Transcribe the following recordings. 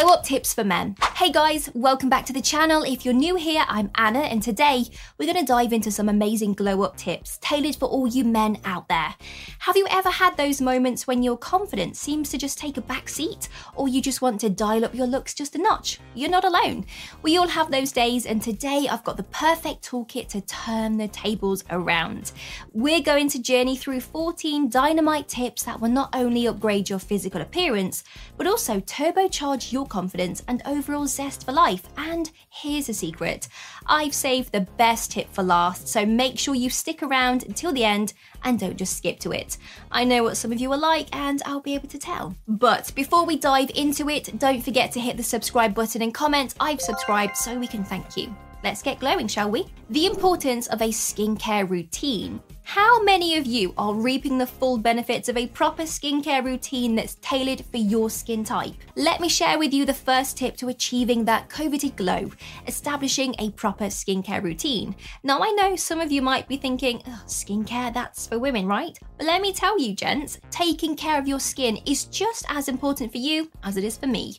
Glow up tips for men. Hey guys, welcome back to the channel. If you're new here, I'm Anna, and today we're going to dive into some amazing glow up tips tailored for all you men out there. Have you ever had those moments when your confidence seems to just take a back seat, or you just want to dial up your looks just a notch? You're not alone. We all have those days, and today I've got the perfect toolkit to turn the tables around. We're going to journey through 14 dynamite tips that will not only upgrade your physical appearance, but also turbocharge your confidence and overall zest for life. And here's a secret I've saved the best tip for last, so make sure you stick around until the end and don't just skip to it. I know what some of you are like, and I'll be able to tell. But before we dive into it, don't forget to hit the subscribe button and comment I've subscribed so we can thank you. Let's get glowing, shall we? The importance of a skincare routine. How many of you are reaping the full benefits of a proper skincare routine that's tailored for your skin type? Let me share with you the first tip to achieving that coveted glow establishing a proper skincare routine. Now, I know some of you might be thinking, skincare, that's for women, right? But let me tell you, gents, taking care of your skin is just as important for you as it is for me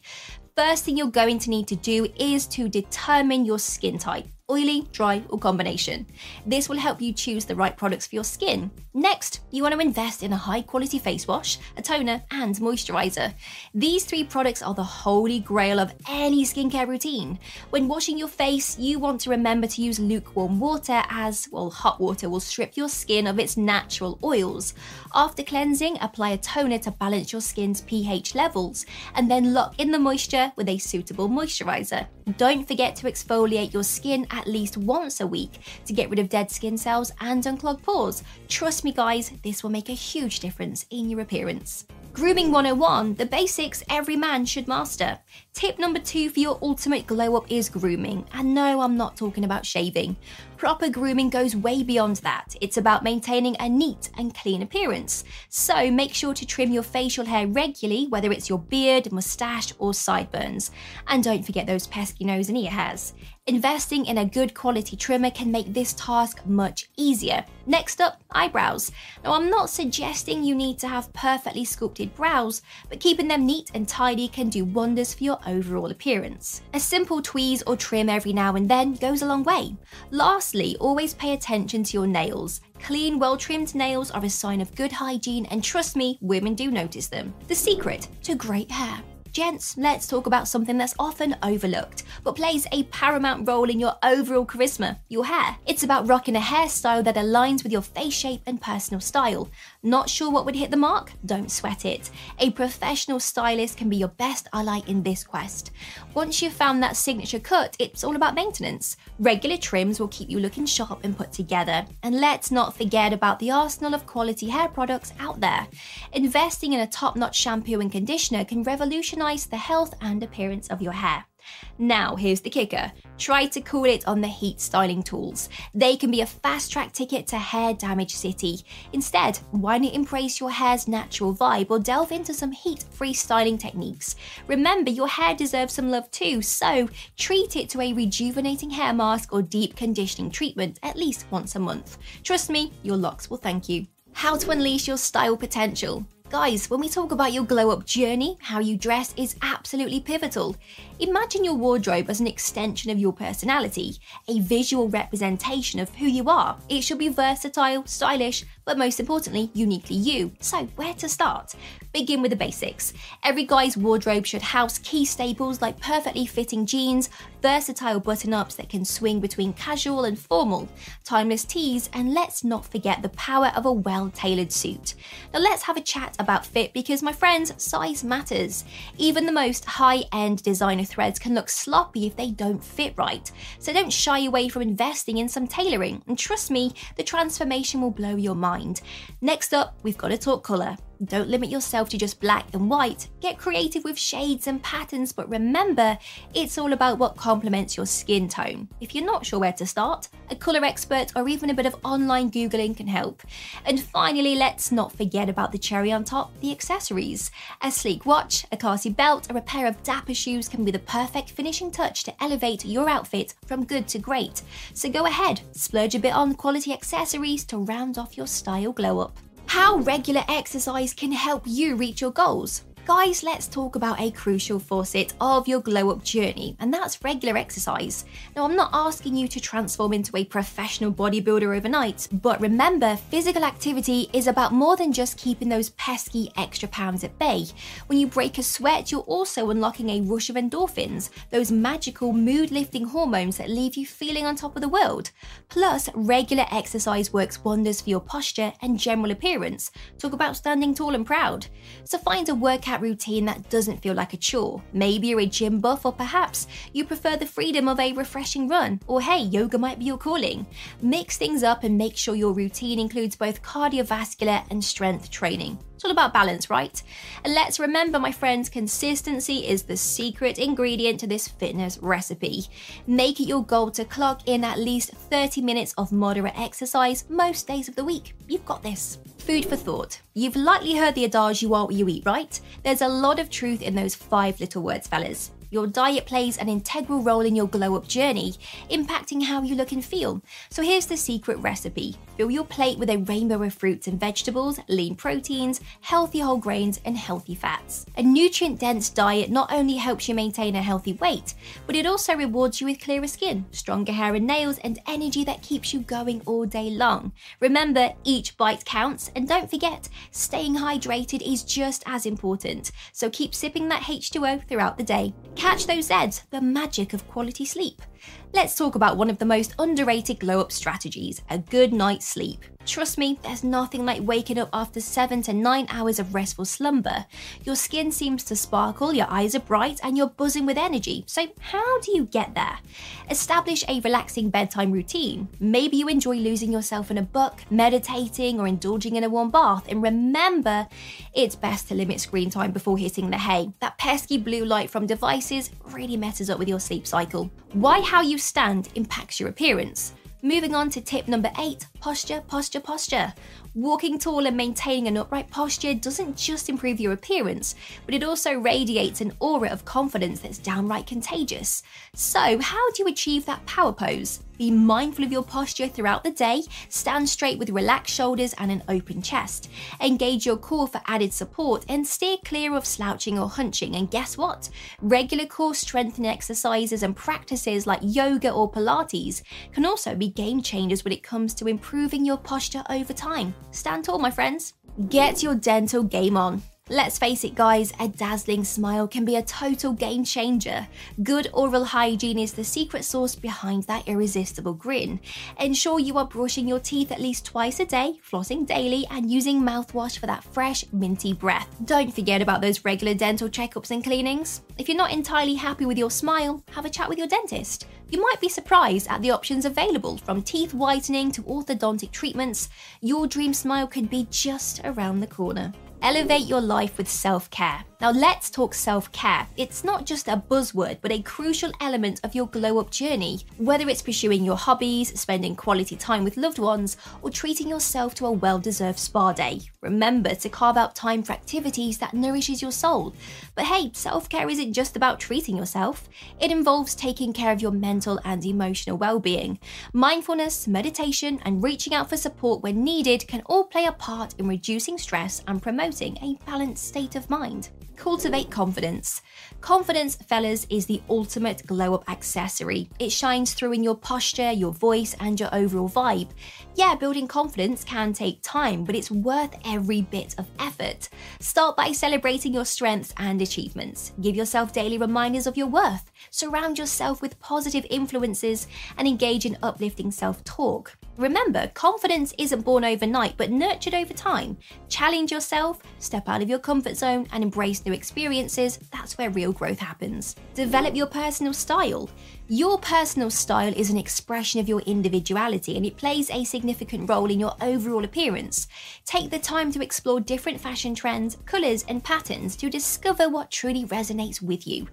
first thing you're going to need to do is to determine your skin type oily, dry, or combination. This will help you choose the right products for your skin. Next, you want to invest in a high quality face wash, a toner, and moisturizer. These three products are the holy grail of any skincare routine. When washing your face, you want to remember to use lukewarm water as, well, hot water will strip your skin of its natural oils. After cleansing, apply a toner to balance your skin's pH levels, and then lock in the moisture with a suitable moisturizer. Don't forget to exfoliate your skin at least once a week to get rid of dead skin cells and unclog pores. Trust me, guys, this will make a huge difference in your appearance. Grooming 101, the basics every man should master. Tip number two for your ultimate glow up is grooming. And no, I'm not talking about shaving. Proper grooming goes way beyond that. It's about maintaining a neat and clean appearance. So make sure to trim your facial hair regularly, whether it's your beard, mustache, or sideburns. And don't forget those pesky nose and ear hairs. Investing in a good quality trimmer can make this task much easier. Next up, eyebrows. Now, I'm not suggesting you need to have perfectly sculpted brows, but keeping them neat and tidy can do wonders for your overall appearance. A simple tweeze or trim every now and then goes a long way. Lastly, always pay attention to your nails. Clean, well trimmed nails are a sign of good hygiene, and trust me, women do notice them. The secret to great hair. Gents, let's talk about something that's often overlooked, but plays a paramount role in your overall charisma your hair. It's about rocking a hairstyle that aligns with your face shape and personal style. Not sure what would hit the mark? Don't sweat it. A professional stylist can be your best ally in this quest. Once you've found that signature cut, it's all about maintenance. Regular trims will keep you looking sharp and put together. And let's not forget about the arsenal of quality hair products out there. Investing in a top notch shampoo and conditioner can revolutionize the health and appearance of your hair. Now, here's the kicker try to cool it on the heat styling tools. They can be a fast track ticket to hair damage city. Instead, why not embrace your hair's natural vibe or delve into some heat free styling techniques? Remember, your hair deserves some love too, so treat it to a rejuvenating hair mask or deep conditioning treatment at least once a month. Trust me, your locks will thank you. How to unleash your style potential. Guys, when we talk about your glow up journey, how you dress is absolutely pivotal. Imagine your wardrobe as an extension of your personality, a visual representation of who you are. It should be versatile, stylish, but most importantly, uniquely you. So, where to start? Begin with the basics. Every guy's wardrobe should house key staples like perfectly fitting jeans, versatile button ups that can swing between casual and formal, timeless tees, and let's not forget the power of a well tailored suit. Now, let's have a chat about fit because, my friends, size matters. Even the most high end designer threads can look sloppy if they don't fit right. So, don't shy away from investing in some tailoring, and trust me, the transformation will blow your mind mind. Next up, we've got to talk colour. Don't limit yourself to just black and white. Get creative with shades and patterns, but remember, it's all about what complements your skin tone. If you're not sure where to start, a colour expert or even a bit of online Googling can help. And finally, let's not forget about the cherry on top the accessories. A sleek watch, a classy belt, or a pair of dapper shoes can be the perfect finishing touch to elevate your outfit from good to great. So go ahead, splurge a bit on quality accessories to round off your style glow up. How regular exercise can help you reach your goals. Guys, let's talk about a crucial facet of your glow up journey, and that's regular exercise. Now, I'm not asking you to transform into a professional bodybuilder overnight, but remember, physical activity is about more than just keeping those pesky extra pounds at bay. When you break a sweat, you're also unlocking a rush of endorphins, those magical mood lifting hormones that leave you feeling on top of the world. Plus, regular exercise works wonders for your posture and general appearance. Talk about standing tall and proud. So, find a workout workout routine that doesn't feel like a chore. Maybe you're a gym buff, or perhaps you prefer the freedom of a refreshing run, or hey, yoga might be your calling. Mix things up and make sure your routine includes both cardiovascular and strength training. It's all about balance, right? And let's remember, my friends, consistency is the secret ingredient to this fitness recipe. Make it your goal to clock in at least 30 minutes of moderate exercise most days of the week. You've got this. Food for thought. You've likely heard the adage you are what you eat, right? There's a lot of truth in those five little words, fellas. Your diet plays an integral role in your glow up journey, impacting how you look and feel. So here's the secret recipe fill your plate with a rainbow of fruits and vegetables, lean proteins, healthy whole grains, and healthy fats. A nutrient dense diet not only helps you maintain a healthy weight, but it also rewards you with clearer skin, stronger hair and nails, and energy that keeps you going all day long. Remember, each bite counts, and don't forget, staying hydrated is just as important. So keep sipping that H2O throughout the day. Catch those Zeds, the magic of quality sleep. Let's talk about one of the most underrated glow up strategies a good night's sleep. Trust me, there's nothing like waking up after 7 to 9 hours of restful slumber. Your skin seems to sparkle, your eyes are bright, and you're buzzing with energy. So, how do you get there? Establish a relaxing bedtime routine. Maybe you enjoy losing yourself in a book, meditating, or indulging in a warm bath. And remember, it's best to limit screen time before hitting the hay. That pesky blue light from devices really messes up with your sleep cycle. Why how you stand impacts your appearance. Moving on to tip number eight posture, posture, posture. Walking tall and maintaining an upright posture doesn't just improve your appearance, but it also radiates an aura of confidence that's downright contagious. So, how do you achieve that power pose? Be mindful of your posture throughout the day, stand straight with relaxed shoulders and an open chest. Engage your core for added support and steer clear of slouching or hunching. And guess what? Regular core strengthening exercises and practices like yoga or Pilates can also be game changers when it comes to improving your posture over time. Stand tall, my friends. Get your dental game on. Let's face it, guys, a dazzling smile can be a total game changer. Good oral hygiene is the secret sauce behind that irresistible grin. Ensure you are brushing your teeth at least twice a day, flossing daily, and using mouthwash for that fresh, minty breath. Don't forget about those regular dental checkups and cleanings. If you're not entirely happy with your smile, have a chat with your dentist. You might be surprised at the options available from teeth whitening to orthodontic treatments. Your dream smile could be just around the corner. Elevate your life with self care. Now, let's talk self care. It's not just a buzzword, but a crucial element of your glow up journey. Whether it's pursuing your hobbies, spending quality time with loved ones, or treating yourself to a well deserved spa day, remember to carve out time for activities that nourishes your soul. But hey, self care isn't just about treating yourself, it involves taking care of your mental and emotional well being. Mindfulness, meditation, and reaching out for support when needed can all play a part in reducing stress and promoting a balanced state of mind. Cultivate confidence. Confidence, fellas, is the ultimate glow up accessory. It shines through in your posture, your voice, and your overall vibe. Yeah, building confidence can take time, but it's worth every bit of effort. Start by celebrating your strengths and achievements. Give yourself daily reminders of your worth. Surround yourself with positive influences and engage in uplifting self talk. Remember, confidence isn't born overnight but nurtured over time. Challenge yourself, step out of your comfort zone, and embrace new experiences. That's where real growth happens. Develop your personal style. Your personal style is an expression of your individuality and it plays a significant role in your overall appearance. Take the time to explore different fashion trends, colours, and patterns to discover what truly resonates with you.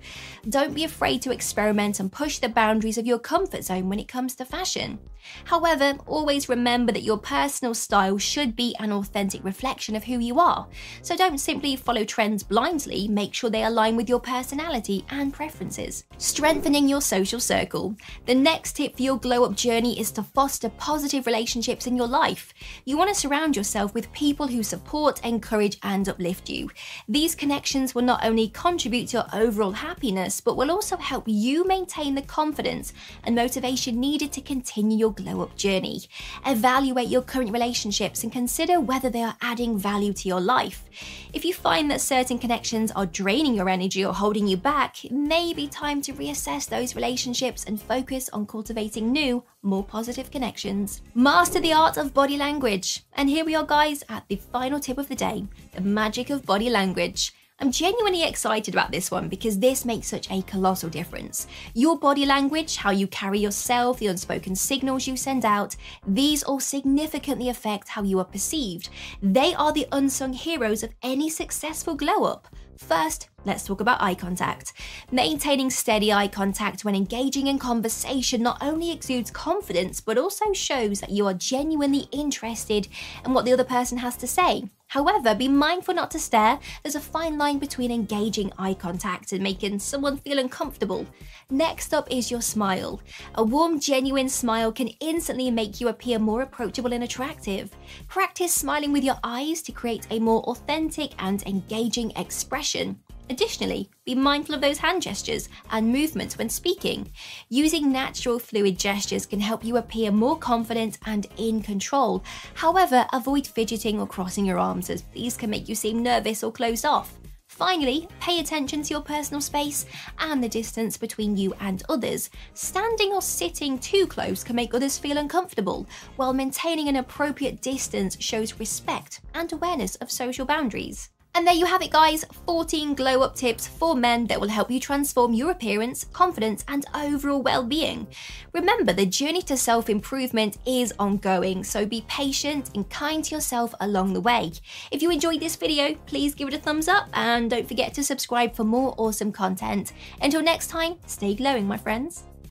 Don't be afraid to experiment and push the boundaries of your comfort zone when it comes to fashion. However, always remember that your personal style should be an authentic reflection of who you are. So don't simply follow trends blindly, make sure they align with your personality and preferences. Strengthening your social circle. The next tip for your glow up journey is to foster positive relationships in your life. You want to surround yourself with people who support, encourage, and uplift you. These connections will not only contribute to your overall happiness, but will also help you maintain the confidence and motivation needed to continue your glow up journey. Evaluate your current relationships and consider whether they are adding value to your life. If you find that certain connections are draining your energy or holding you back, it may be time to reassess those relationships and focus on cultivating new, more positive connections. Master the art of body language. And here we are, guys, at the final tip of the day the magic of body language. I'm genuinely excited about this one because this makes such a colossal difference. Your body language, how you carry yourself, the unspoken signals you send out, these all significantly affect how you are perceived. They are the unsung heroes of any successful glow up. First, let's talk about eye contact. Maintaining steady eye contact when engaging in conversation not only exudes confidence, but also shows that you are genuinely interested in what the other person has to say. However, be mindful not to stare. There's a fine line between engaging eye contact and making someone feel uncomfortable. Next up is your smile. A warm, genuine smile can instantly make you appear more approachable and attractive. Practice smiling with your eyes to create a more authentic and engaging expression. Additionally, be mindful of those hand gestures and movements when speaking. Using natural fluid gestures can help you appear more confident and in control. However, avoid fidgeting or crossing your arms as these can make you seem nervous or closed off. Finally, pay attention to your personal space and the distance between you and others. Standing or sitting too close can make others feel uncomfortable, while maintaining an appropriate distance shows respect and awareness of social boundaries. And there you have it, guys 14 glow up tips for men that will help you transform your appearance, confidence, and overall well being. Remember, the journey to self improvement is ongoing, so be patient and kind to yourself along the way. If you enjoyed this video, please give it a thumbs up and don't forget to subscribe for more awesome content. Until next time, stay glowing, my friends.